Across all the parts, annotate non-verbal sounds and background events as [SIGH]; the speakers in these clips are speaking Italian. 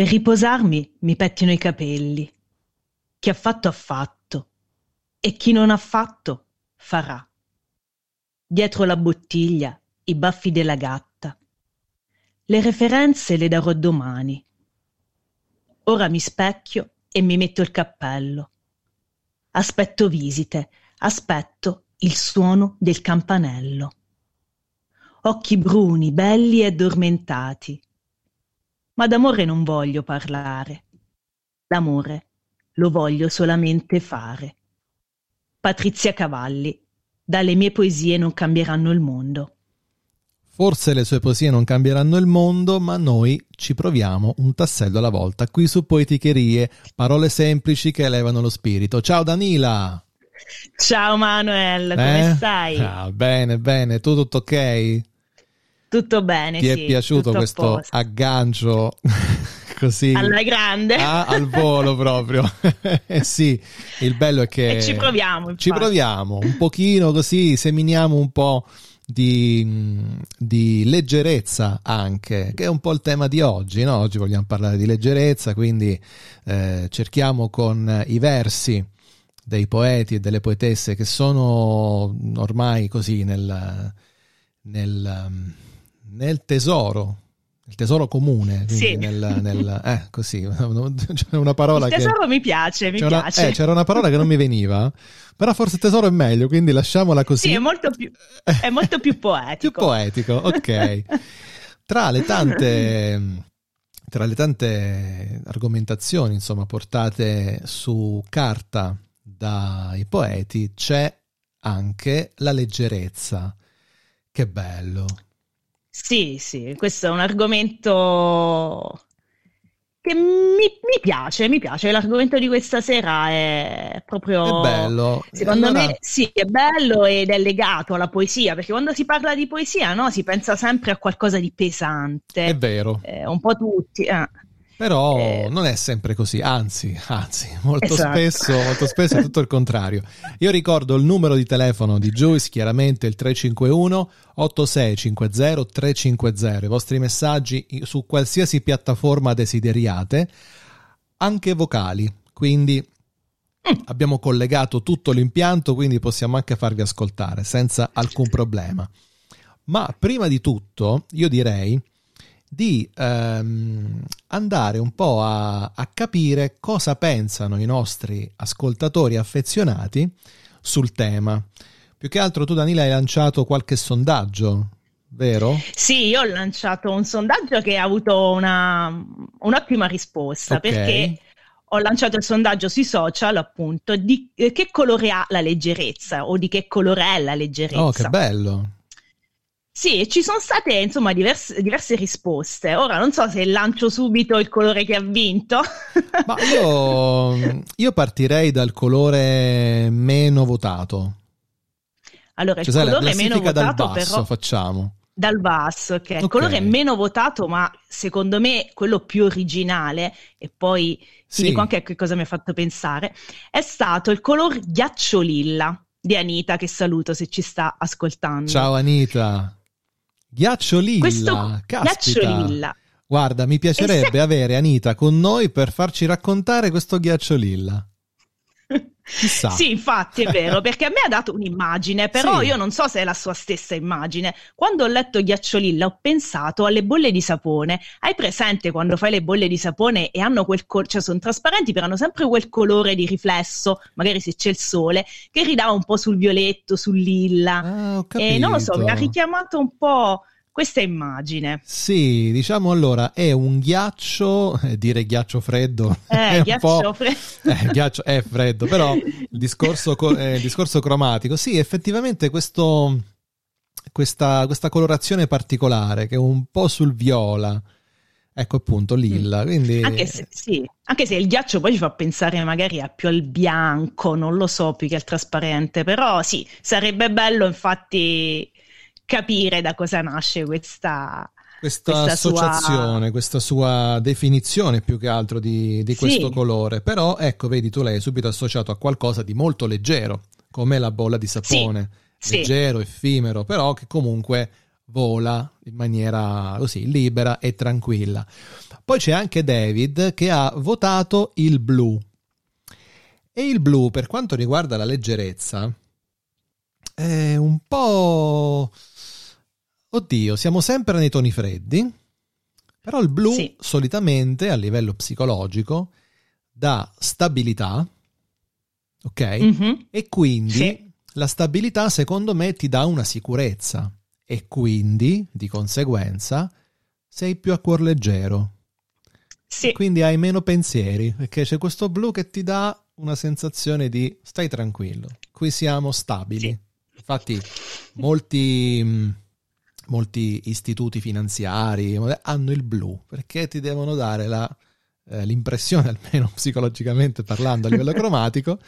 Per riposarmi mi pettino i capelli. Chi ha fatto ha fatto. E chi non ha fatto farà. Dietro la bottiglia i baffi della gatta. Le referenze le darò domani. Ora mi specchio e mi metto il cappello. Aspetto visite, aspetto il suono del campanello. Occhi bruni, belli e addormentati ma d'amore non voglio parlare. L'amore lo voglio solamente fare. Patrizia Cavalli, dalle mie poesie non cambieranno il mondo. Forse le sue poesie non cambieranno il mondo, ma noi ci proviamo un tassello alla volta. Qui su Poeticherie, parole semplici che elevano lo spirito. Ciao Danila! Ciao Manuel, come eh? stai? Ah, bene, bene, tu tutto ok? Tutto bene, Ti sì, è piaciuto questo aggancio [LAUGHS] così? Alla grande. Ah, al volo proprio. [LAUGHS] eh sì, il bello è che... E ci proviamo, infatti. Ci proviamo, un pochino così, seminiamo un po' di, di, leggerezza anche, che è un po' il tema di oggi, no? Oggi vogliamo parlare di leggerezza, quindi eh, cerchiamo con i versi dei poeti e delle poetesse che sono ormai così nel... nel nel tesoro, il tesoro comune, sì. nel, nel, eh, così, [LAUGHS] c'è una parola il tesoro che, mi piace, mi c'era, piace. Eh, c'era una parola che non mi veniva, però forse tesoro è meglio, quindi lasciamola così. Sì, è molto più, è molto più [LAUGHS] poetico. più poetico, ok. Tra le tante tra le tante argomentazioni insomma portate su carta dai poeti c'è anche la leggerezza. Che bello. Sì, sì, questo è un argomento che mi, mi piace, mi piace. L'argomento di questa sera è proprio... È bello. Secondo allora... me sì, è bello ed è legato alla poesia, perché quando si parla di poesia, no, si pensa sempre a qualcosa di pesante. È vero. Eh, un po' tutti. Eh. Però Eh. non è sempre così, anzi, anzi, molto Esatto. spesso, molto spesso è tutto il contrario. Io ricordo il numero di telefono di Juice, chiaramente il 351 8650 350, i vostri messaggi su qualsiasi piattaforma desideriate, anche vocali, quindi abbiamo collegato tutto l'impianto, quindi possiamo anche farvi ascoltare senza alcun problema. Ma prima di tutto, io direi di ehm, andare un po' a, a capire cosa pensano i nostri ascoltatori affezionati sul tema. Più che altro tu Danila hai lanciato qualche sondaggio, vero? Sì, io ho lanciato un sondaggio che ha avuto una, un'ottima risposta Ok. perché ho lanciato il sondaggio sui social appunto di eh, che colore ha la leggerezza o di che colore è la leggerezza. Oh, che bello. Sì, ci sono state insomma diverse, diverse risposte. Ora non so se lancio subito il colore che ha vinto. [LAUGHS] Ma io, [LAUGHS] io partirei dal colore meno votato. allora, il Cioè, la colore meno votato basso però facciamo. dal basso, ok. Il Ok. colore meno votato, ma secondo me quello più originale, e poi ti Sì. dico anche a che cosa mi ha fatto pensare, è stato il color ghiacciolilla di Anita, che saluto se ci sta ascoltando. Ciamo Anita. Ghiaccio lilla, Questo caspita. ghiacciolilla. Guarda, mi piacerebbe se- avere Anita con noi per farci raccontare questo ghiaccio lilla. Chissà. Sì, infatti è vero, [LAUGHS] perché a me ha dato un'immagine, però Sì. io non so se è la sua stessa immagine. Quando ho letto Ghiacciolilla ho pensato alle bolle di sapone. Hai presente quando fai le bolle di sapone e hanno quel colore, cioè sono trasparenti, però hanno sempre quel colore di riflesso, magari se c'è il sole, che ridà un po' sul violetto, sul lilla. Ah, E non lo so, mi ha richiamato un po' questa immagine. Sì, diciamo allora, è un ghiaccio, [LAUGHS] eh, dire ghiaccio freddo [LAUGHS] è Eh, un ghiaccio po'... freddo. [LAUGHS] Eh, ghiaccio è freddo, però il discorso, co- eh, il discorso cromatico, sì, effettivamente questo questa, questa colorazione particolare che è un po' sul viola. Ecco appunto lilla, quindi... Anche se, sì, anche se il ghiaccio poi ci fa pensare magari a più al bianco, non lo so, più che al trasparente, però sì, sarebbe bello infatti capire da cosa nasce questa, questa, questa associazione, sua... questa sua definizione più che altro di, di questo sì. colore. Però ecco, vedi, tu l'hai subito associato a qualcosa di molto leggero, come la bolla di sapone. Sì. Leggero, sì. effimero, però che comunque vola in maniera così libera e tranquilla. Poi c'è anche David che ha votato il blu. E il blu, per quanto riguarda la leggerezza, è un po'... Oddio, siamo sempre nei toni freddi, però il blu sì. solitamente a livello psicologico dà stabilità, ok? Mm-hmm. E quindi sì. la stabilità secondo me ti dà una sicurezza e quindi, di conseguenza, sei più a cuor leggero. Sì. Quindi hai meno pensieri, perché c'è questo blu che ti dà una sensazione di stai tranquillo, qui siamo stabili. Sì. Infatti molti, molti istituti finanziari hanno il blu perché ti devono dare la, eh, l'impressione, [LAUGHS] almeno psicologicamente parlando a livello [LAUGHS] cromatico,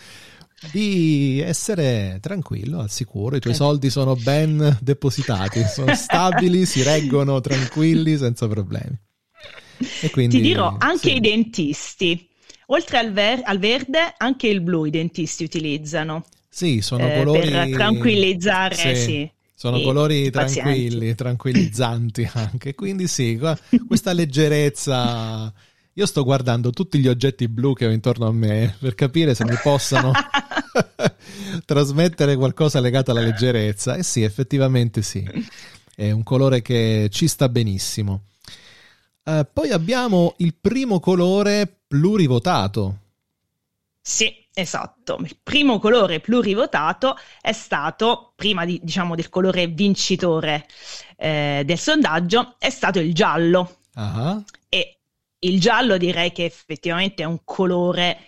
di essere tranquillo, al sicuro, i tuoi certo. soldi sono ben depositati, sono [LAUGHS] stabili, si reggono tranquilli senza problemi. E quindi, Ti dirò, anche sì. i dentisti, oltre al, ver- al, verde, anche il blu i dentisti utilizzano. Sì, sono eh, colori... Per tranquillizzare, sì. sì. Sono colori tranquilli, pazienti. tranquillizzanti [COUGHS] anche, quindi sì, questa leggerezza io sto guardando tutti gli oggetti blu che ho intorno a me per capire se mi possano [LAUGHS] trasmettere qualcosa legato alla leggerezza. E sì, effettivamente sì. È un colore che ci sta benissimo. Uh, poi abbiamo il primo colore plurivotato. Sì, esatto. Il primo colore plurivotato è stato, prima di, diciamo, del colore vincitore eh, del sondaggio, è stato il giallo. Uh-huh. E il giallo direi che effettivamente è un colore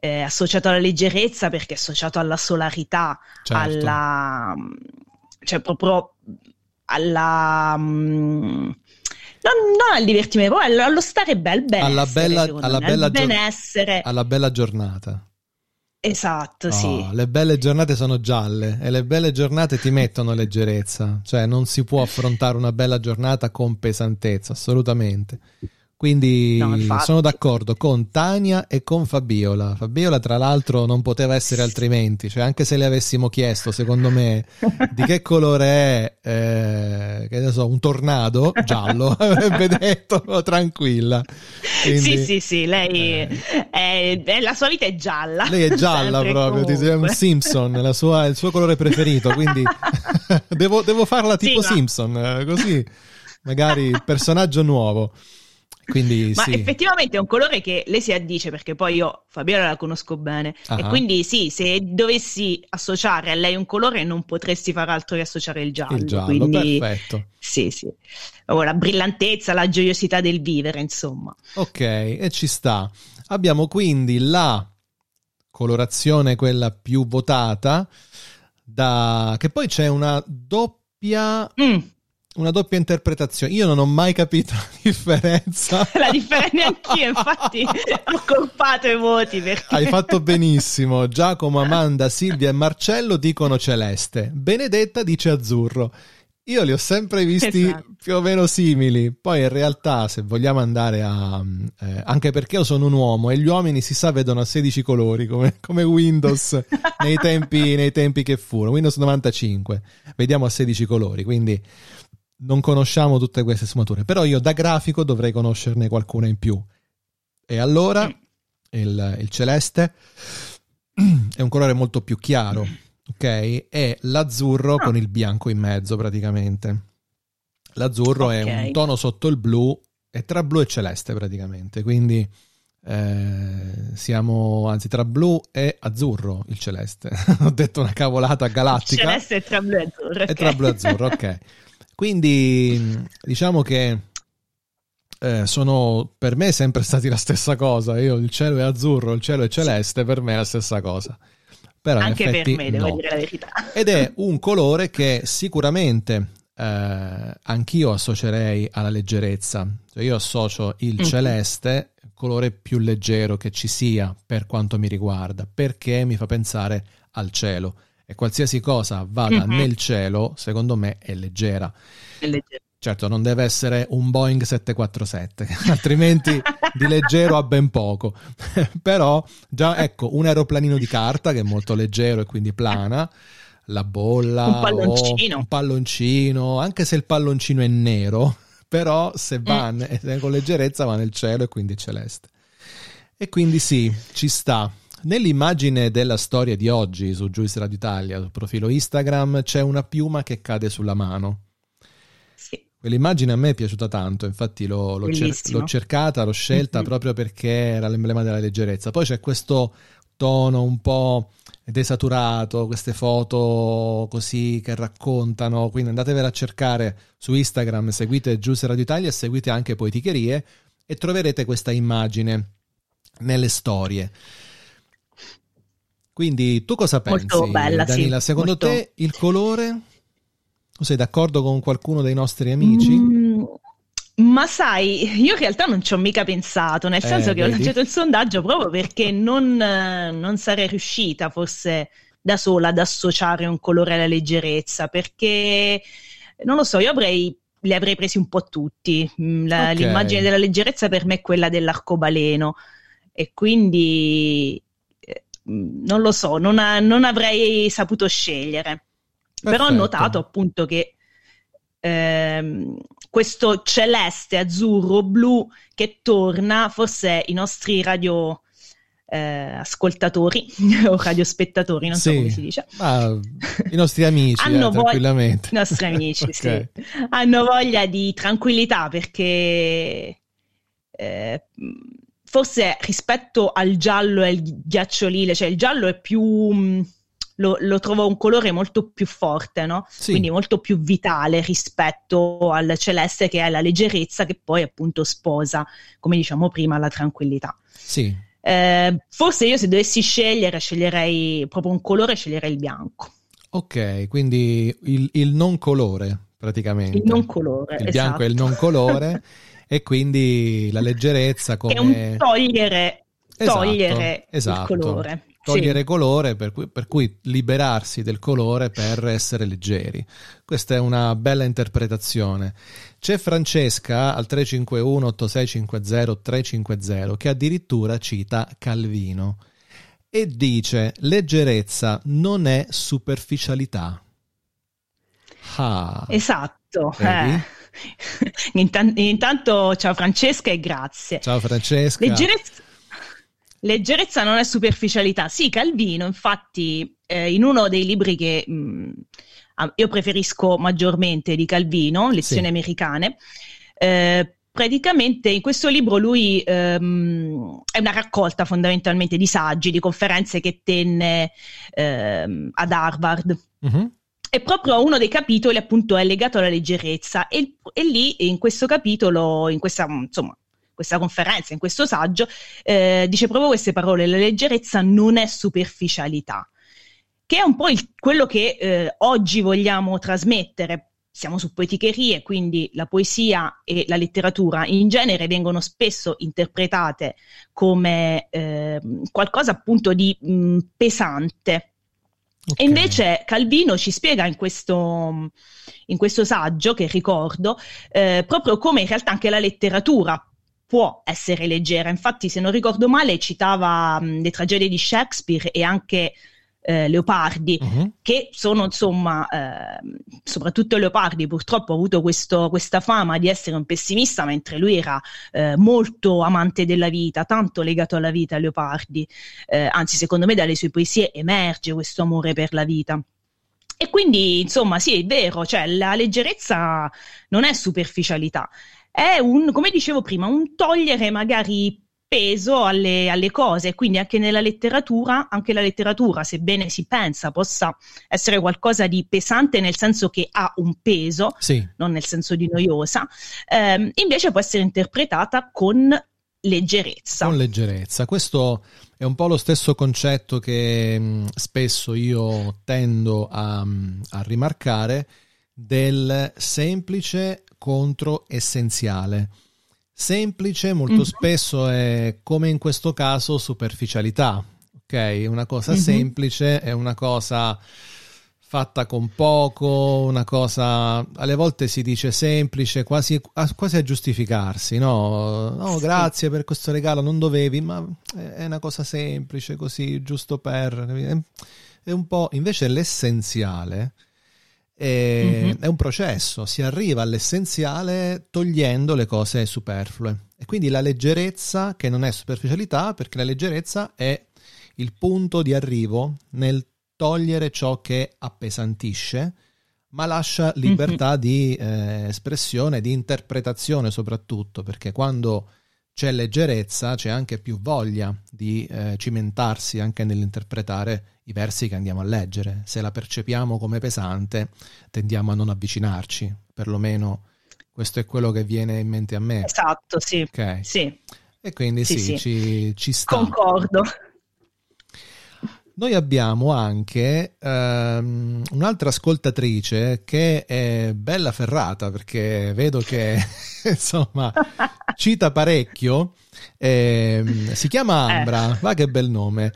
eh, associato alla leggerezza perché è associato alla solarità, certo. alla... cioè proprio alla... Um, non, non, al divertimento, ma allo stare bel bene. Alla bella, alla bella benessere. alla bella giornata. Esatto, oh, sì. Le belle giornate sono gialle e le belle giornate ti mettono leggerezza, cioè non si può affrontare una bella giornata con pesantezza, assolutamente. Quindi no, sono d'accordo con Tania e con Fabiola. Fabiola, tra l'altro, non poteva essere altrimenti. Cioè, anche se le avessimo chiesto, secondo me, di che colore è, eh, che ne so, un tornado giallo, [LAUGHS] avrebbe detto tranquilla. Quindi, sì, sì, sì, lei eh. è, è, la sua vita è gialla. Lei è gialla proprio, ti sei un Simpson, sua, il suo colore preferito. Quindi [LAUGHS] [LAUGHS] devo, devo, farla tipo sì, Simpson, no. così magari personaggio nuovo. Quindi, Ma sì. effettivamente è un colore che lei si addice perché poi io Fabiola la conosco bene uh-huh. e quindi sì, se dovessi associare a lei un colore non potresti fare altro che associare il giallo. Il giallo, quindi, perfetto. Sì, sì. Oh, la brillantezza, la gioiosità del vivere, insomma. Ok, e ci sta. Abbiamo quindi la colorazione, quella più votata, da... che poi c'è una doppia... Mm una doppia interpretazione. Io non ho mai capito la differenza. [LAUGHS] la differenza neanch'io, infatti ho colpato i voti. Perché... Hai fatto benissimo. Giacomo, Amanda, Silvia e Marcello dicono celeste. Benedetta dice azzurro. Io li ho sempre visti esatto. più o meno simili. Poi in realtà, se vogliamo andare a. Eh, anche perché io sono un uomo e gli uomini si sa vedono a 16 colori come, come Windows [LAUGHS] nei, tempi, nei tempi che furono. Windows 95. Vediamo a 16 colori. Quindi non conosciamo tutte queste sfumature, però io da grafico dovrei conoscerne qualcuna in più. E allora il, il celeste [CLEARS THROAT] è un colore molto più chiaro, ok? È l'azzurro con il bianco in mezzo praticamente. L'azzurro okay. è un tono sotto il blu, è tra blu e celeste praticamente, quindi eh, siamo anzi tra blu e azzurro il celeste. [LAUGHS] Ho detto una cavolata galattica. Il celeste è tra blu e azzurro. Okay. È tra blu e azzurro, ok. [LAUGHS] Quindi diciamo che eh, sono per me sempre stati la stessa cosa. Io il cielo è azzurro, il cielo è celeste, per me è la stessa cosa. Però Anche effetti, per me, devo no. dire la verità. [LAUGHS] Ed è un colore che sicuramente eh, anch'io associerei alla leggerezza. Cioè io associo il mm-hmm. celeste, colore più leggero che ci sia per quanto mi riguarda, perché mi fa pensare al cielo. E qualsiasi cosa vada mm-hmm. nel cielo, secondo me, è leggera. È leggera. Certo, non deve essere un Boeing 747, [LAUGHS] altrimenti di leggero ha ben poco. [LAUGHS] Però già ecco, un aeroplanino di carta che è molto leggero e quindi plana, la bolla, un palloncino, un palloncino anche se il palloncino è nero, però se va mm. con leggerezza va nel cielo e quindi è celeste. E quindi sì, ci sta. Nell'immagine della storia di oggi su Juice Radio Italia, sul profilo Instagram, c'è una piuma che cade sulla mano Quell'immagine a me è piaciuta tanto, infatti l'ho, l'ho, cer- l'ho cercata, l'ho scelta mm-hmm. proprio perché era l'emblema della leggerezza. Poi c'è questo tono un po' desaturato, queste foto così che raccontano, quindi andatevela a cercare su Instagram, seguite Giuse Radio Italia e seguite anche Poeticherie e troverete questa immagine nelle storie. Quindi tu cosa pensi, Molto bella, Danila? Sì, Secondo molto... te il colore tu sei d'accordo con qualcuno dei nostri amici? Mm, ma sai, io in realtà non ci ho mica pensato, nel senso Eh, che ho vedi? lanciato il sondaggio proprio perché non, eh, non sarei riuscita forse da sola ad associare un colore alla leggerezza, perché non lo so, io avrei, li avrei presi un po' tutti. Mm, la- Ok. L'immagine della leggerezza per me è quella dell'arcobaleno e quindi eh, non lo so, non, ha- non avrei saputo scegliere. Però ho Perfetto. notato appunto che ehm, questo celeste, azzurro, blu che torna, forse i nostri radio eh, ascoltatori [LAUGHS] o radiospettatori, non so Sì. come si dice. Ma i nostri amici, [LAUGHS] Hanno eh, voglia- tranquillamente. I nostri amici, [LAUGHS] Ok. sì. Hanno voglia di tranquillità perché eh, forse rispetto al giallo e al ghiacciolile, cioè il giallo è più... mh, Lo, lo trovo un colore molto più forte, no? Sì. Quindi molto più vitale rispetto al celeste che è la leggerezza che poi appunto sposa, come diciamo prima, la tranquillità. Sì, Eh, forse io se dovessi scegliere, sceglierei proprio un colore, sceglierei il bianco. ok, quindi il, il non colore praticamente. Il non colore, Il bianco è il esatto. non colore [LAUGHS] e quindi la leggerezza come... È un togliere, Esatto, togliere esatto. il colore. togliere Sì. colore, per cui, per cui liberarsi del colore per essere leggeri. Questa è una bella interpretazione. C'è Francesca al 351 8650 350 che addirittura cita Calvino e dice leggerezza non è superficialità. Ah, Esatto. Eh. [LAUGHS] Intan- intanto ciao Francesca e grazie. ciao Francesca. Leggerezza, leggerezza non è superficialità. Sì, Calvino, infatti, eh, in uno dei libri che mh, ah, io preferisco maggiormente di Calvino, Lezioni Sì. americane, eh, praticamente in questo libro lui ehm, è una raccolta fondamentalmente di saggi, di conferenze che tenne ehm, ad Harvard. Mhm. E proprio uno dei capitoli appunto è legato alla leggerezza e, e lì in questo capitolo, in questa, insomma, questa conferenza, in questo saggio, eh, dice proprio queste parole, la leggerezza non è superficialità, che è un po' il- quello che eh, oggi vogliamo trasmettere. Siamo su poeticherie, quindi la poesia e la letteratura in genere vengono spesso interpretate come eh, qualcosa appunto di mh, pesante. Ok. E invece Calvino ci spiega in questo, in questo saggio, che ricordo, eh, proprio come in realtà anche la letteratura può essere leggera. Infatti, se non ricordo male, citava mh, le tragedie di Shakespeare e anche eh, Leopardi, Mhm. che sono insomma, ehm, soprattutto Leopardi purtroppo ha avuto questo- questa fama di essere un pessimista, mentre lui era eh, molto amante della vita, tanto legato alla vita Leopardi, Eh, anzi secondo me dalle sue poesie emerge questo amore per la vita. E quindi, insomma, sì, è vero, cioè la leggerezza non è superficialità, è un, come dicevo prima, un togliere magari peso alle, alle cose, quindi anche nella letteratura, anche la letteratura, sebbene si pensa possa essere qualcosa di pesante nel senso che ha un peso, Sì, non nel senso di noiosa, ehm, invece può essere interpretata con leggerezza. con leggerezza. Questo è un po' lo stesso concetto che mh, spesso io tendo a, mh, a rimarcare del semplice contro essenziale. Semplice molto mm-hmm. spesso è come in questo caso superficialità, ok? Una cosa mm-hmm. semplice è una cosa fatta con poco, una cosa alle volte si dice semplice, quasi, quasi a giustificarsi, no? No, grazie sì. per questo regalo, non dovevi, ma è una cosa semplice, così, giusto per... È un po'... Invece l'essenziale mm-hmm. è un processo, si arriva all'essenziale togliendo le cose superflue. E quindi la leggerezza, che non è superficialità, perché la leggerezza è il punto di arrivo nel togliere ciò che appesantisce, ma lascia libertà mm-hmm. di eh, espressione, di interpretazione soprattutto, perché quando c'è leggerezza c'è anche più voglia di eh, cimentarsi anche nell'interpretare i versi che andiamo a leggere. Se la percepiamo come pesante, tendiamo a non avvicinarci, perlomeno questo è quello che viene in mente a me. Esatto, sì. Okay. sì. E quindi sì, sì, sì. Ci, ci sta. Concordo. Noi abbiamo anche um, un'altra ascoltatrice che è bella ferrata perché vedo che [LAUGHS] insomma cita parecchio. Eh, si chiama Ambra, eh. va che bel nome.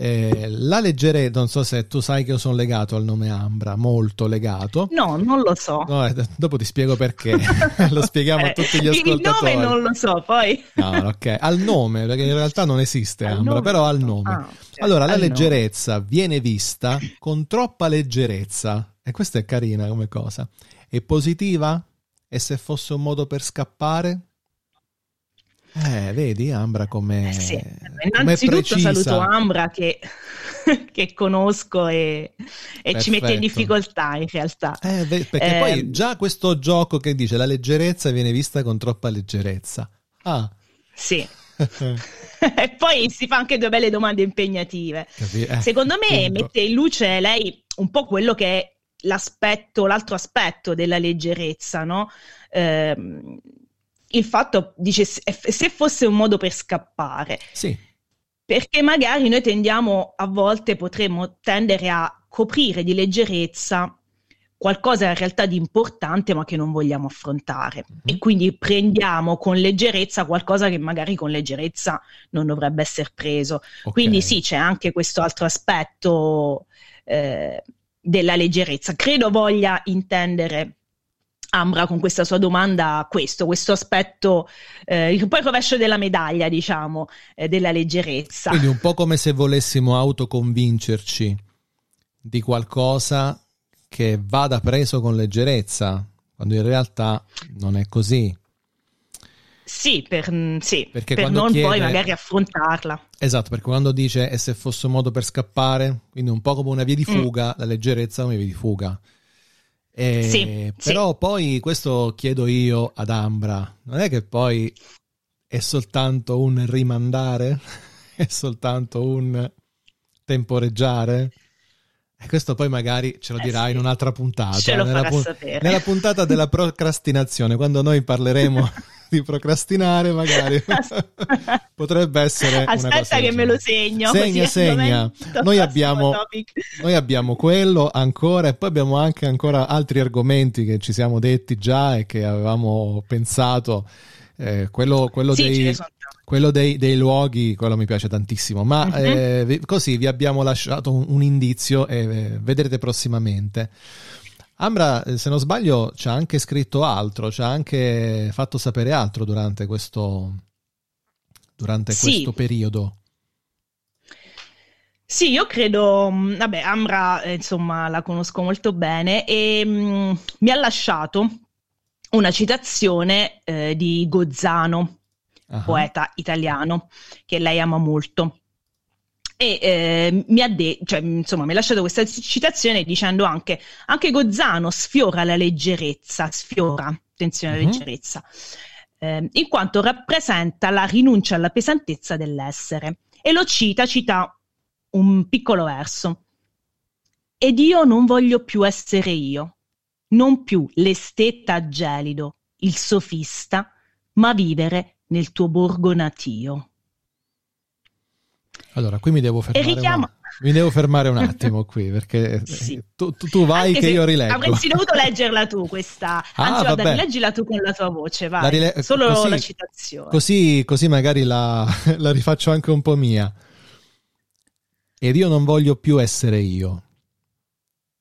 Eh, la leggerezza, non so se tu sai che io sono legato al nome Ambra, molto legato. No, non lo so. No, eh, dopo ti spiego perché, [LAUGHS] lo spieghiamo a tutti gli ascoltatori. Il nome non lo so, poi. No, ok, al nome, perché in realtà non esiste al Ambra, però al nome. Ah, certo. Allora, la leggerezza nome. viene vista con troppa leggerezza, e questa è carina come cosa. È positiva? E se fosse un modo per scappare? Eh, vedi Ambra come... Eh sì. Innanzitutto saluto Ambra che, [LAUGHS] che conosco e, e ci mette in difficoltà in realtà. Eh, perché eh, poi già questo gioco che dice la leggerezza viene vista con troppa leggerezza. Ah. Sì. [LAUGHS] [LAUGHS] e poi si fa anche due belle domande impegnative. Eh, Secondo me appunto. mette in luce lei un po' quello che è l'aspetto, l'altro aspetto della leggerezza, no? Eh, il fatto, dice, se fosse un modo per scappare. Sì. Perché magari noi tendiamo, a volte potremmo tendere a coprire di leggerezza qualcosa in realtà di importante ma che non vogliamo affrontare mm-hmm. e quindi prendiamo con leggerezza qualcosa che magari con leggerezza non dovrebbe essere preso. Okay. Quindi sì, c'è anche questo altro aspetto eh, della leggerezza. Credo voglia intendere Ambra con questa sua domanda questo, questo aspetto, eh, il poi rovescio della medaglia, diciamo, eh, della leggerezza. Quindi un po' come se volessimo autoconvincerci di qualcosa che vada preso con leggerezza, quando in realtà non è così. Sì, per, sì, perché per non chiede... poi magari affrontarla. Esatto, perché quando dice e se fosse un modo per scappare, quindi un po' come una via di mm. fuga, mm. la leggerezza è una via di fuga. E, sì, però sì. poi questo chiedo io ad Ambra, non è che poi è soltanto un rimandare, [LAUGHS] è soltanto un temporeggiare? E questo poi magari ce lo eh sì. in un'altra puntata, nella, pu- nella, puntata della procrastinazione, quando noi parleremo [LAUGHS] di procrastinare magari [LAUGHS] potrebbe essere aspetta che me lo segno segna segna. noi abbiamo, noi abbiamo quello ancora e poi abbiamo anche ancora altri argomenti che ci siamo detti già e che avevamo pensato eh, quello, quello sì, dei quello dei, dei, luoghi, quello mi piace tantissimo, ma uh-huh. eh, così vi abbiamo lasciato un, un indizio e eh, vedrete prossimamente. Ambra, eh, se non sbaglio, ci ha anche scritto altro, ci ha anche fatto sapere altro durante questo, durante sì. questo periodo. Sì, io credo, mm, vabbè, Ambra, eh, insomma, la conosco molto bene e mh, mm, mi ha lasciato una citazione eh, di Gozzano, uh-huh. poeta italiano, che lei ama molto e eh, mi ha de- cioè, insomma, mi ha lasciato questa citazione dicendo anche anche Gozzano sfiora la leggerezza, sfiora, attenzione alla uh-huh. leggerezza, eh, in quanto rappresenta la rinuncia alla pesantezza dell'essere. E lo cita, cita un piccolo verso. Ed io non voglio più essere io, non più l'esteta gelido, il sofista, ma vivere nel tuo borgo natio. Allora, qui mi devo fermare. Richiama... Mi devo fermare un attimo qui perché sì. tu, tu, tu, vai Anche che io rileggo. Avresti dovuto leggerla tu questa. Ah, Anzi, guarda, rileggila tu con la tua voce, vai. La rile- Solo così, la citazione. Così, così magari la, [LAUGHS] la rifaccio anche un po' mia. Ed io non voglio più essere io.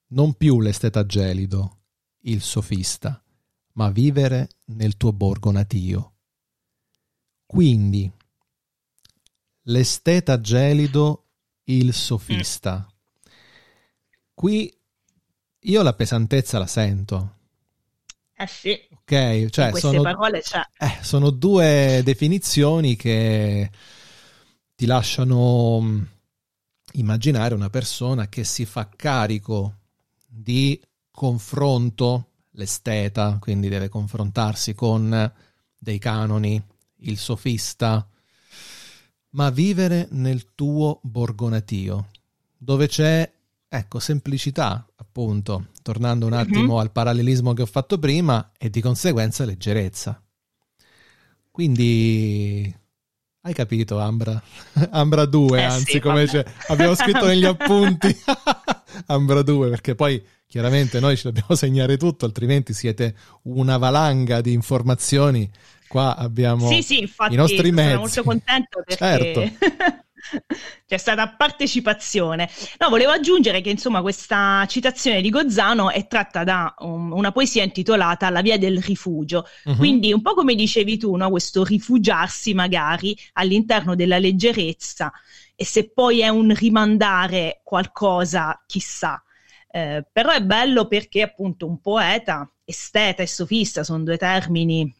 Non più l'esteta gelido, il sofista, ma vivere nel tuo borgo natio. Quindi, l'esteta gelido il sofista. Qui io la pesantezza la sento. Eh sì. Ok, cioè sono, parole c'è. Eh, sono due definizioni che ti lasciano mm, immaginare una persona che si fa carico di confronto, l'esteta, quindi deve confrontarsi con dei canoni, il sofista, ma vivere nel tuo borgo natio, dove c'è, ecco, semplicità, appunto, tornando un mhm. attimo mm-hmm. al parallelismo che ho fatto prima, e di conseguenza leggerezza. Quindi hai capito, Ambra? [LAUGHS] Ambra 2, eh anzi, sì, come abbiamo scritto negli [LAUGHS] appunti. [LAUGHS] Ambra 2, perché poi chiaramente noi ci dobbiamo segnare tutto, altrimenti siete una valanga di informazioni Qua abbiamo sì, sì, infatti, i nostri mezzi. Sono molto contento perché certo. [LAUGHS] c'è stata partecipazione. No, volevo aggiungere che insomma questa citazione di Gozzano è tratta da um, una poesia intitolata La via del rifugio. Uh-huh. Quindi un po' come dicevi tu, no? questo rifugiarsi magari all'interno della leggerezza e se poi è un rimandare qualcosa, chissà. Eh, però è bello perché appunto un poeta, esteta e sofista sono due termini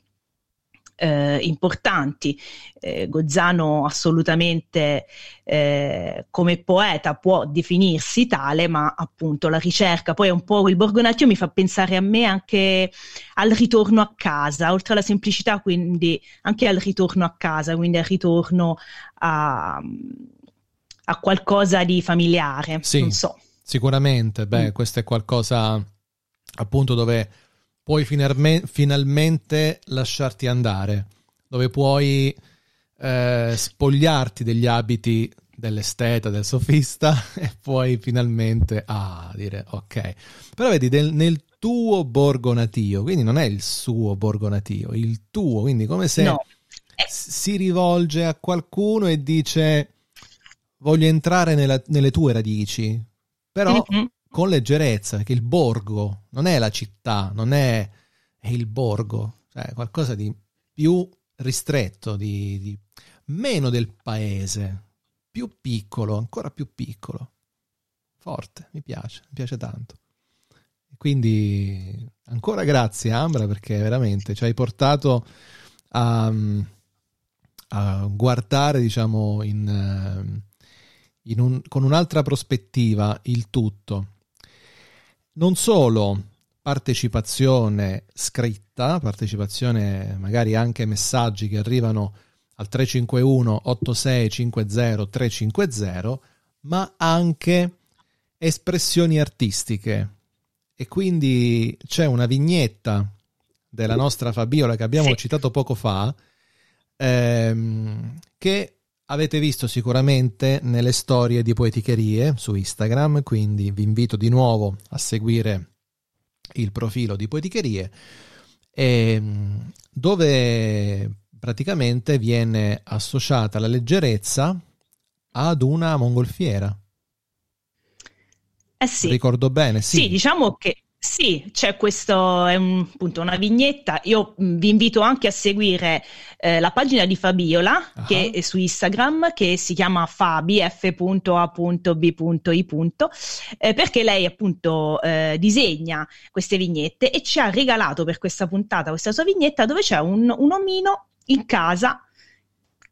eh, importanti. Eh, Gozzano assolutamente eh, come poeta può definirsi tale, ma appunto la ricerca, poi un po' il Borgonaccio mi fa pensare a me anche al ritorno a casa, oltre alla semplicità, quindi anche al ritorno a casa, quindi al ritorno a, a qualcosa di familiare. Sì, non so. Sicuramente, beh, mm. questo è qualcosa appunto dove puoi finalme- finalmente lasciarti andare, dove puoi eh, spogliarti degli abiti dell'esteta, del sofista [LAUGHS] e puoi finalmente ah, dire ok. Però vedi, del, nel tuo borgo natio, quindi non è il suo borgo natio, il tuo, quindi come se no. si rivolge a qualcuno e dice voglio entrare nella, nelle tue radici, però mm-hmm con leggerezza, perché il borgo non è la città, non è, è il borgo, cioè qualcosa di più ristretto, di, di meno del paese, più piccolo, ancora più piccolo. Forte, mi piace, mi piace tanto. Quindi ancora grazie Ambra perché veramente ci hai portato a, a guardare, diciamo, in, in un, con un'altra prospettiva il tutto non solo partecipazione scritta, partecipazione magari anche messaggi che arrivano al 351 8650 350, ma anche espressioni artistiche. E quindi c'è una vignetta della nostra Fabiola che abbiamo sì. citato poco fa, ehm, che avete visto sicuramente nelle storie di Poeticherie su Instagram, quindi vi invito di nuovo a seguire il profilo di Poeticherie, ehm, dove praticamente viene associata la leggerezza ad una mongolfiera. Eh sì. Ricordo bene, sì. Sì, diciamo che sì, c'è questo, è un, appunto una vignetta. Io mm, vi invito anche a seguire eh, la pagina di Fabiola uh-huh. che è su Instagram, che si chiama fabi, f.a.b.i. Eh, perché lei appunto eh, disegna queste vignette e ci ha regalato per questa puntata questa sua vignetta dove c'è un, un omino in casa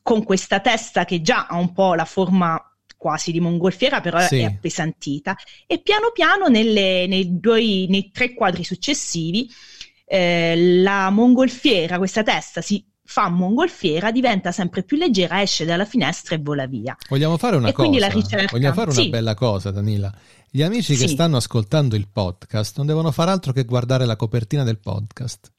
con questa testa che già ha un po' la forma quasi di mongolfiera, però sì. è appesantita. E piano piano nelle, nei, due, nei tre quadri successivi eh, la mongolfiera, questa testa si fa mongolfiera, diventa sempre più leggera, esce dalla finestra e vola via. Vogliamo fare una e cosa? Ricerca... Vogliamo fare una sì. bella cosa, Danila. Gli amici che stanno ascoltando il podcast non devono fare altro che guardare la copertina del podcast.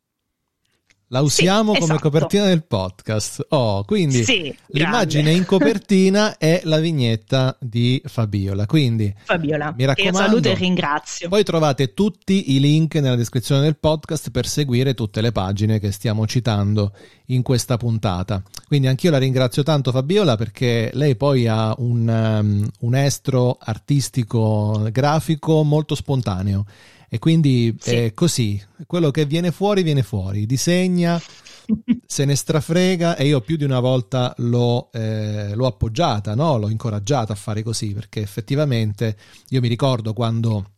La usiamo Sì, come esatto. copertina del podcast. Oh, quindi Sì, l'immagine grande. in copertina [LAUGHS] è la vignetta di Fabiola. Quindi Fabiola, mi raccomando, saluto e ringrazio. Poi trovate tutti i link nella descrizione del podcast per seguire tutte le pagine che stiamo citando in questa puntata. Quindi anch'io la ringrazio tanto Fabiola perché lei poi ha un, um, un estro artistico grafico molto spontaneo e quindi Sì. è così, quello che viene fuori viene fuori, disegna, [LAUGHS] se ne strafrega e io più di una volta l'ho, eh, l'ho appoggiata, no? l'ho incoraggiata a fare così perché effettivamente io mi ricordo quando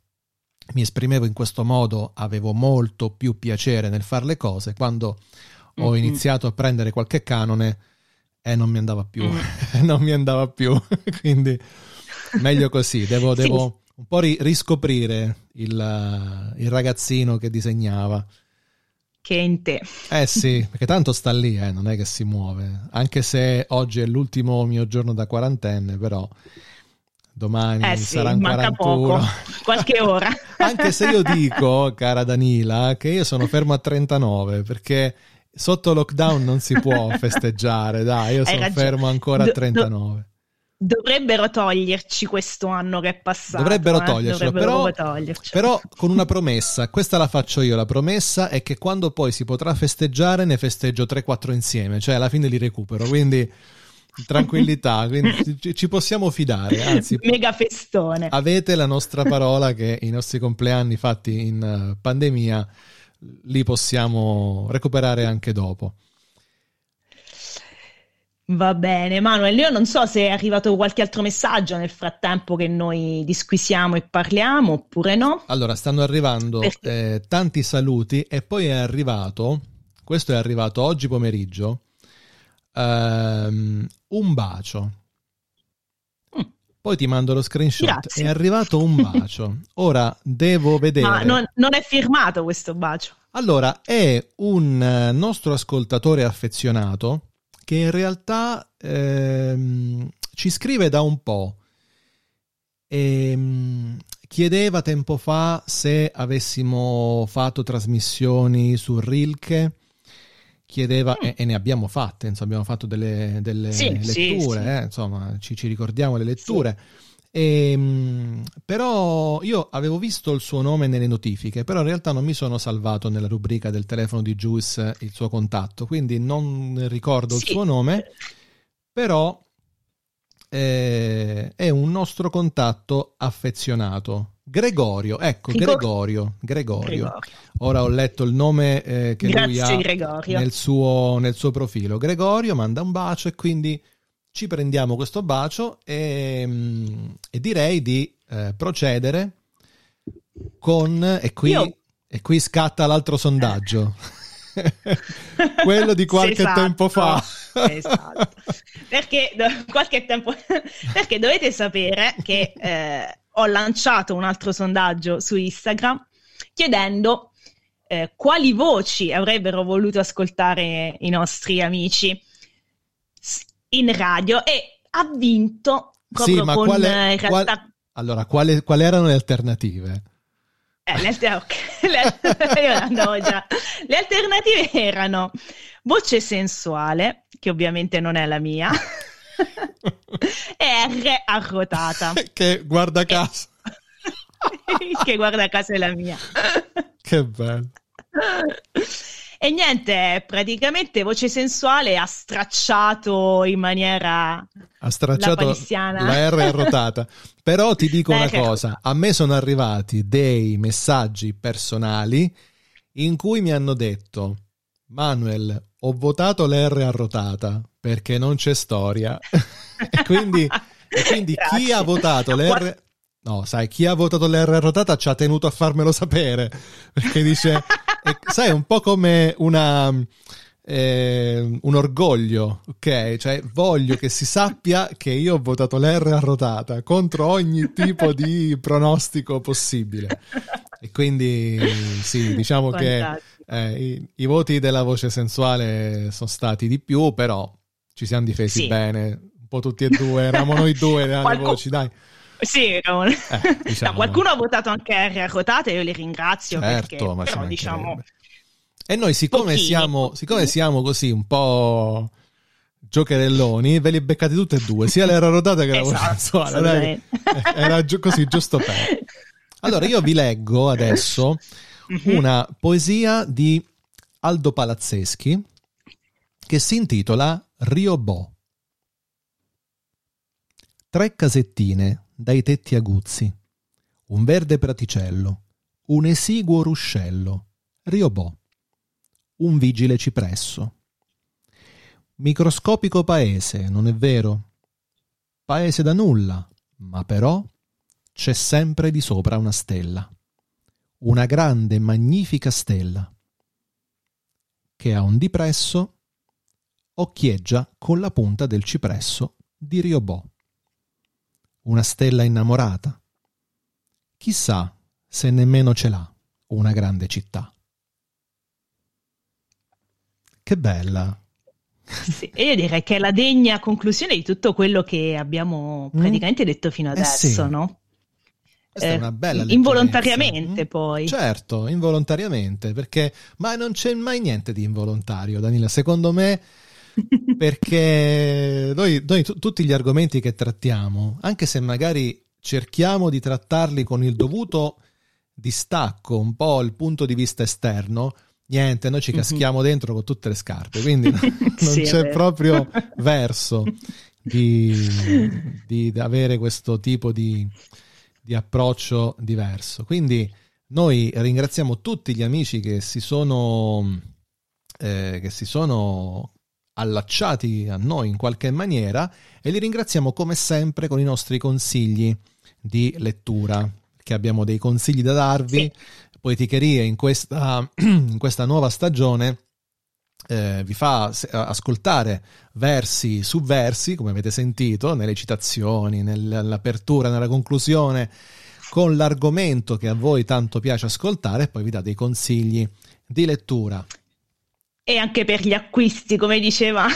mi esprimevo in questo modo avevo molto più piacere nel fare le cose, quando ho Mhm. iniziato a prendere qualche canone e non mi andava più, Mm. [LAUGHS] non mi andava più, [LAUGHS] quindi meglio così, devo, Sì. devo un po' ri- riscoprire il, il ragazzino che disegnava. Che è in te. Eh sì, perché tanto sta lì, eh, non è che si muove. Anche se oggi è l'ultimo mio giorno da quarantenne, però domani Eh sì, manca 41. poco, [LAUGHS] qualche ora. [LAUGHS] Anche se io dico, cara Danila, che io sono fermo a 39 perché sotto lockdown non si può festeggiare, dai, io Hai sono ragione. fermo ancora a Do- do- 39. Dovrebbero toglierci questo anno che è passato. Dovrebbero eh, togliercelo, dovrebbero però, togliercelo. però con una promessa, questa la faccio io, la promessa è che quando poi si potrà festeggiare ne festeggio 3-4 insieme, cioè alla fine li recupero, quindi tranquillità, [LAUGHS] quindi ci, ci possiamo fidare, anzi Mega festone. avete la nostra parola che i nostri compleanni fatti in eh, pandemia li possiamo recuperare anche dopo. Va bene, Manuel, io non so se è arrivato qualche altro messaggio nel frattempo che noi disquisiamo e parliamo oppure no. Allora, stanno arrivando eh, tanti saluti e poi è arrivato, questo è arrivato oggi pomeriggio, ehm, un bacio. Mm. Poi ti mando lo screenshot. Grazie. È arrivato un bacio. Ora devo [LAUGHS] vedere. Ma non, non è firmato questo bacio. Allora, è un eh, nostro ascoltatore affezionato che in realtà ehm, ci scrive da un po'. Ehm, chiedeva tempo fa se avessimo fatto trasmissioni su Rilke. Chiedeva, e, e ne abbiamo fatte, insomma, abbiamo fatto delle, delle Mm. Sì, sì, letture, sì. eh, insomma, ci, ci ricordiamo le letture. Ehm, però io avevo visto il suo nome nelle notifiche, però in realtà non mi sono salvato nella rubrica del telefono di Juice il suo contatto, quindi non ricordo il Sì. suo nome, però eh, è un nostro contatto affezionato. Gregorio, ecco, Gregorio, Gregorio. Gregorio. Ora ho letto il nome eh, che lui Grazie, ha Gregorio. nel suo, nel suo profilo. Gregorio manda un bacio e quindi ci prendiamo questo bacio e, mm, e direi di eh, procedere con... E qui, Io- e qui scatta l'altro sondaggio. [LAUGHS] Quello di qualche Esatto, tempo fa. esatto. Perché do- qualche tempo perché dovete sapere che eh, ho lanciato un altro sondaggio su Instagram chiedendo eh, quali voci avrebbero voluto ascoltare i nostri amici in radio e ha vinto proprio Sì, ma con quale- eh, in realtà qual- Allora, quali erano le alternative? Eh, le, alter-. [LAUGHS] Le alternative erano voce sensuale, che ovviamente non è la mia, [LAUGHS] e R arrotata, che guarda caso, [LAUGHS] che guarda caso è la mia. che bello. E niente, praticamente voce sensuale ha stracciato in maniera Ha stracciato La la R arrotata. [LAUGHS] Però ti dico una cosa, a me sono arrivati dei messaggi personali in cui mi hanno detto Manuel, ho votato l'R arrotata perché non c'è storia. [LAUGHS] e quindi, e quindi [LAUGHS] chi ha votato l'R... No, sai, chi ha votato l'R arrotata ci ha tenuto a farmelo sapere. Perché dice... sai, un po' come una... eh, un orgoglio, ok? Cioè, voglio che si sappia che io ho votato l'R arrotata contro ogni tipo di pronostico possibile. E quindi, sì, diciamo che Fantastico. eh, i, i voti della voce sensuale sono stati di più, però ci siamo difesi Sì. bene. Un po' tutti e due, eravamo noi due alle Qualcu- voci, dai. Sì, Ramon. [LAUGHS] diciamo. No, qualcuno ha votato anche R arrotata e io li ringrazio Certo, perché ma però, diciamo E noi, siccome siamo, siccome siamo così un po' giocherelloni, ve li beccate tutte e due, sia l'era rodata che la esatto, voce Era gi- così, giusto per. Allora, io vi leggo adesso mhm. una poesia di Aldo Palazzeschi che si intitola Riobò. Tre casettine dai tetti aguzzi, un verde praticello, un esiguo ruscello, Riobò, un vigile cipresso. Microscopico paese, non è vero? Paese da nulla, ma però c'è sempre di sopra una stella. Una grande, magnifica stella, che a un dipresso occhieggia con la punta del cipresso di Riobò. Una stella innamorata. Chissà se nemmeno ce l'ha una grande città. Che bella! Sì, e io direi che è la degna conclusione di tutto quello che abbiamo mm. praticamente mm. detto fino adesso, eh sì. no? Questa eh, è una bella Involontariamente mm? poi. Certo, involontariamente, perché ma non c'è mai niente di involontario, Danila, secondo me [LAUGHS] perché noi, noi t- tutti gli argomenti che trattiamo, anche se magari cerchiamo di trattarli con il dovuto distacco, un po' il punto di vista esterno, niente, noi ci mhm. caschiamo mm-hmm. dentro con tutte le scarpe, quindi [LAUGHS] non sì, c'è proprio [LAUGHS] verso di, di, di, avere questo tipo di, di approccio diverso. Quindi noi ringraziamo tutti gli amici che si sono, eh, che si sono allacciati a noi in qualche maniera e li ringraziamo come sempre con i nostri consigli di lettura, che abbiamo dei consigli da darvi, sì. Poeticherie in questa, [CLEARS THROAT] in questa nuova stagione eh, vi fa ascoltare versi su versi, come avete sentito, nelle citazioni, nell'apertura, nella conclusione, con l'argomento che a voi tanto piace ascoltare e poi vi dà dei consigli di lettura. E anche per gli acquisti, come diceva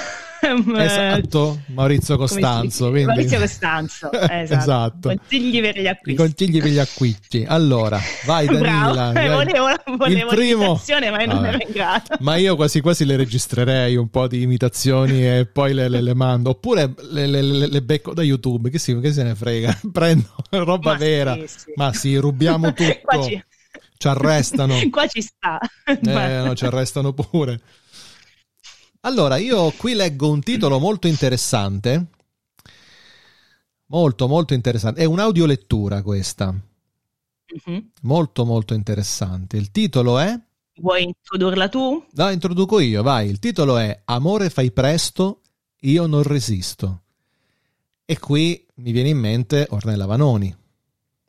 esatto, Maurizio Costanzo. Quindi... Maurizio [LAUGHS] Costanzo, esatto. esatto. Consigli per gli acquisti. Consigli per gli acquisti. Allora, vai Danila. Bravo. Volevo, volevo il primo... ma non ero in grado. Ma io quasi quasi le registrerei un po' di imitazioni e poi le, le, le mando. Oppure le, le, becco da YouTube, che, sì, che se ne frega. [LAUGHS] Prendo roba ma vera. Sì, sì. Ma sì, rubiamo [LAUGHS] tutto. Ci... ci arrestano. Qua ci sta. Eh, no, ci arrestano pure. Allora, io qui leggo un titolo molto interessante. Molto, molto interessante. È un'audiolettura questa. Mm-hmm. Molto, molto interessante. Il titolo è... Vuoi introdurla tu? No, introduco io, vai. Il titolo è Amore fai presto, io non resisto. E qui mi viene in mente Ornella Vanoni.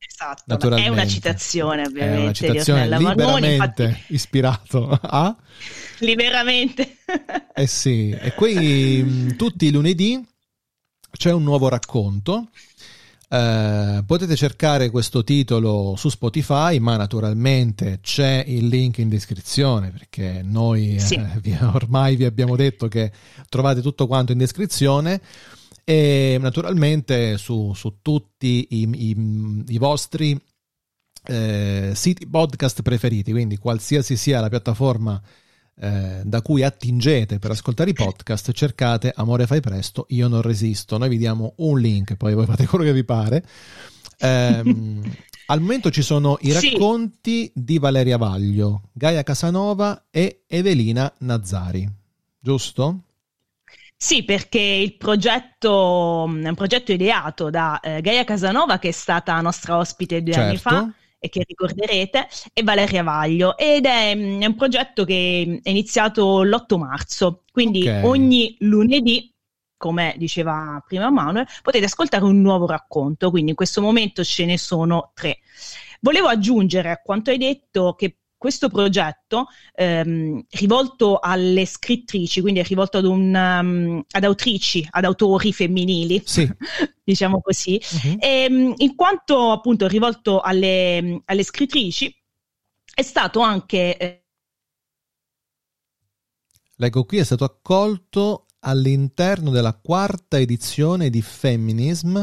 Esatto, è una citazione ovviamente. È una citazione liberamente Vanoni, infatti... ispirato a... [LAUGHS] Liberamente. eh sì, e qui mm, tutti i lunedì c'è un nuovo racconto. Eh, potete cercare questo titolo su Spotify, ma naturalmente c'è il link in descrizione perché noi sì. eh, ormai vi abbiamo detto che trovate tutto quanto in descrizione e naturalmente su, su tutti i, i, i vostri eh, siti podcast preferiti, quindi qualsiasi sia la piattaforma eh, da cui attingete per ascoltare i podcast, cercate Amore fai presto, io non resisto. Noi vi diamo un link, poi voi fate quello che vi pare. Eh, [LAUGHS] al momento ci sono i racconti sì. di Valeria Vaglio, Gaia Casanova e Evelina Nazzari, giusto? Sì, perché il progetto è un progetto ideato da eh, Gaia Casanova, che è stata nostra ospite due certo. anni fa e che ricorderete, e Valeria Vaglio. Ed è, mm, è un progetto che è iniziato l'8 marzo, quindi okay. ogni lunedì come diceva prima Manuel, potete ascoltare un nuovo racconto, quindi in questo momento ce ne sono tre. Volevo aggiungere a quanto hai detto che questo progetto ehm, rivolto alle scrittrici, quindi è rivolto ad, un, um, ad autrici, ad autori femminili, sì. [LAUGHS] diciamo così, uh-huh. e, ehm, in quanto appunto rivolto alle, alle scrittrici, è stato anche... Eh... Leggo qui, è stato accolto all'interno della quarta edizione di Feminism,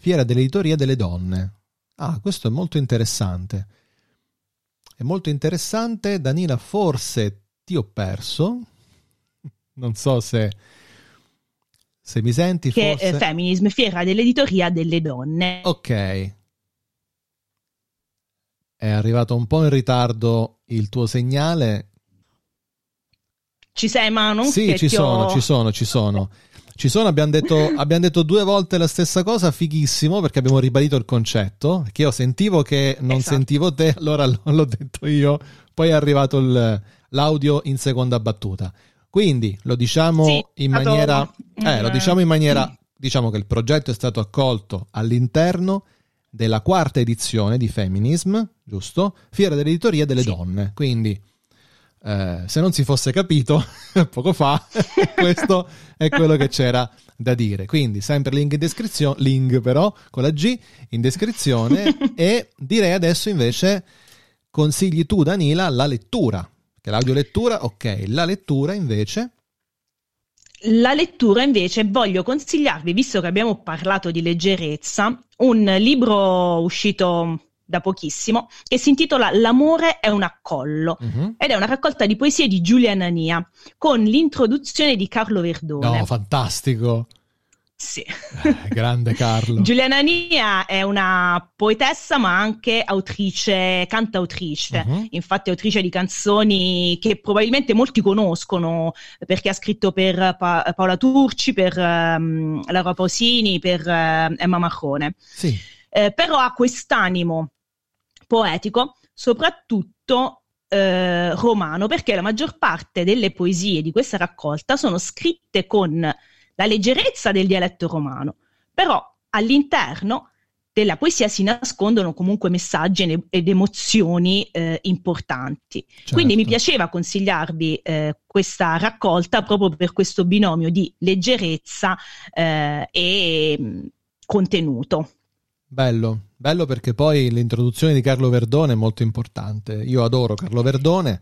Fiera dell'editoria delle donne. Ah, questo è molto interessante. È molto interessante, Danila, forse ti ho perso. Non so se, se mi senti. Che forse... è Feminism, fiera dell'editoria delle donne. Ok. È arrivato un po' in ritardo il tuo segnale. Ci sei, Manu? Sì, Che ci sono, ho- ci sono, ci sono. Ci sono, abbiamo detto, [LAUGHS] abbiamo detto due volte la stessa cosa, fighissimo, perché abbiamo ribadito il concetto, che io sentivo che non Esatto. sentivo te, allora [LAUGHS] l'ho detto io, poi è arrivato il- l'audio in seconda battuta. Quindi lo diciamo Sì, in maniera... Eh, lo un- diciamo in maniera... Diciamo che il progetto è stato accolto all'interno della quarta edizione di Feminism, giusto? Fiera dell'editoria delle Sì. donne. Quindi, eh, se non si fosse capito [LAUGHS] poco fa, [LAUGHS] questo è quello che c'era da dire. Quindi, sempre link in descrizione, link però con la G in descrizione. [LAUGHS] e direi adesso invece consigli tu, Danila, la lettura. Che l'audiolettura, ok, la lettura invece. La lettura invece voglio consigliarvi, visto che abbiamo parlato di leggerezza, un libro uscito da pochissimo che si intitola L'amore è un accollo Mhm. ed è una raccolta di poesie di Giulia Nania con l'introduzione di Carlo Verdone. No, fantastico. Sì. Eh, grande Carlo. [LAUGHS] Giulia Nania è una poetessa ma anche autrice, cantautrice. Mhm. Infatti, autrice di canzoni che probabilmente molti conoscono perché ha scritto per Pa- Paola Turci, per ehm, Laura Pausini, per eh, Emma Marrone. Sì. Eh, però ha quest'animo poetico, soprattutto eh, romano, perché la maggior parte delle poesie di questa raccolta sono scritte con la leggerezza del dialetto romano, però all'interno della poesia si nascondono comunque messaggi ed- emozioni eh, importanti. Quindi mi certo. piaceva consigliarvi eh, questa raccolta proprio per questo binomio di leggerezza eh, e mh, contenuto. Bello, bello perché poi l'introduzione di Carlo Verdone è molto importante. Io adoro Carlo Verdone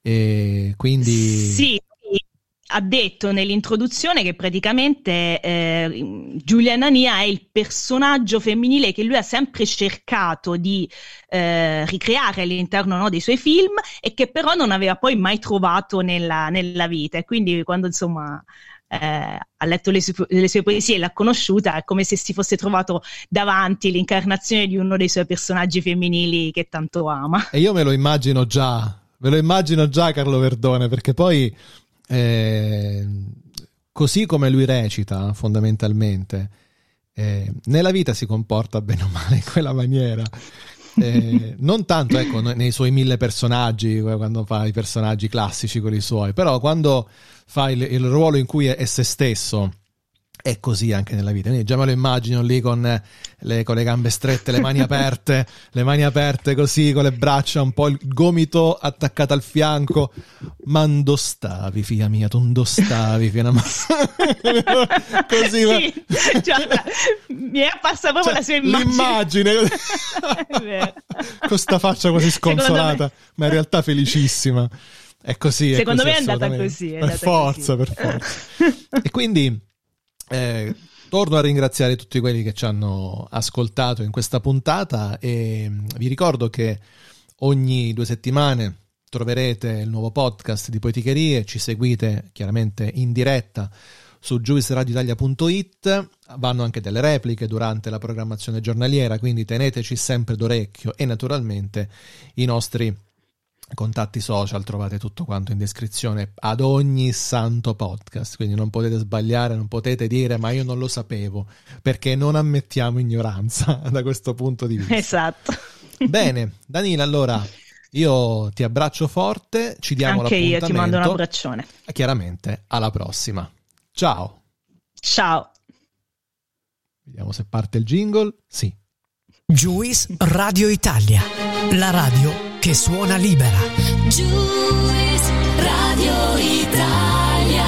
e quindi Sì, ha detto nell'introduzione che praticamente eh, Giulia Nania è il personaggio femminile che lui ha sempre cercato di eh, ricreare all'interno no, dei suoi film e che però non aveva poi mai trovato nella, nella vita. E quindi quando insomma eh, ha letto le sue, le sue poesie e l'ha conosciuta, è come se si fosse trovato davanti l'incarnazione di uno dei suoi personaggi femminili che tanto ama. E io me lo immagino già, me lo immagino già Carlo Verdone, perché poi eh, così come lui recita fondamentalmente, eh, nella vita si comporta bene o male in quella maniera. Eh, non tanto ecco, ne- nei suoi mille personaggi, eh, quando fa i personaggi classici con i suoi, però quando fa il, il ruolo in cui è, è se stesso, è così anche nella vita. Quindi già me lo immagino lì con eh, le, con le gambe strette, le mani aperte, [LAUGHS] le mani aperte così, con le braccia, un po' il gomito attaccato al fianco. Ma dove stavi, figlia mia? Tu dove stavi fino a... [LAUGHS] così, ma- [LAUGHS] Sì, cioè, mi è apparsa proprio Cioè, la sua immagine. l'immagine È vero. con sta faccia Secondo sconsolata, me- ma in realtà felicissima. È così. Secondo così, me è andata così, è per andata forza, così. per forza. e quindi eh, torno a ringraziare tutti quelli che ci hanno ascoltato in questa puntata e mm, vi ricordo che ogni due settimane troverete il nuovo podcast di Poeticherie, ci seguite chiaramente in diretta su giuisradioitalia.it, vanno anche delle repliche durante la programmazione giornaliera, quindi teneteci sempre d'orecchio e naturalmente i nostri contatti social, trovate tutto quanto in descrizione ad ogni santo podcast, quindi non potete sbagliare, non potete dire ma io non lo sapevo, perché non ammettiamo ignoranza [LAUGHS] da questo punto di vista. Esatto. Bene, Danila, allora io ti abbraccio forte, ci diamo Anche io ti mando un l'appuntamento. abbraccione. Chiaramente, alla prossima. Ciao. Ciao. Vediamo se parte il jingle. Sì. Juice Radio Italia, la radio che suona libera. Juice Radio Italia.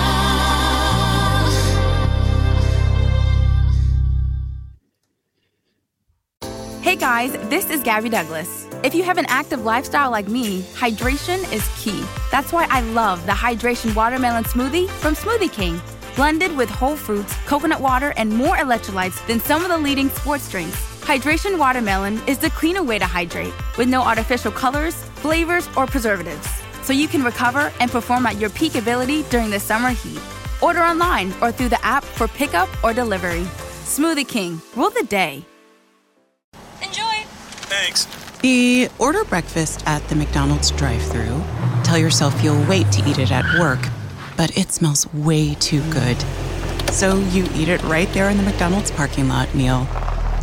Hey guys, this is Gabby Douglas. If you have an active lifestyle like me, hydration is key. That's why I love the Hydration Watermelon Smoothie from Smoothie King. Blended with whole fruits, coconut water, and more electrolytes than some of the leading sports drinks. Hydration Watermelon is the cleaner way to hydrate, with no artificial colors, flavors, or preservatives. so you can recover and perform at your peak ability during the summer heat. Order online or through the app for pickup or delivery. Smoothie King, rule the day. Enjoy! Thanks. The order breakfast at the McDonald's drive thru Tell yourself you'll wait to eat it at work, but it smells way too good. So you eat it right there in the McDonald's parking lot meal.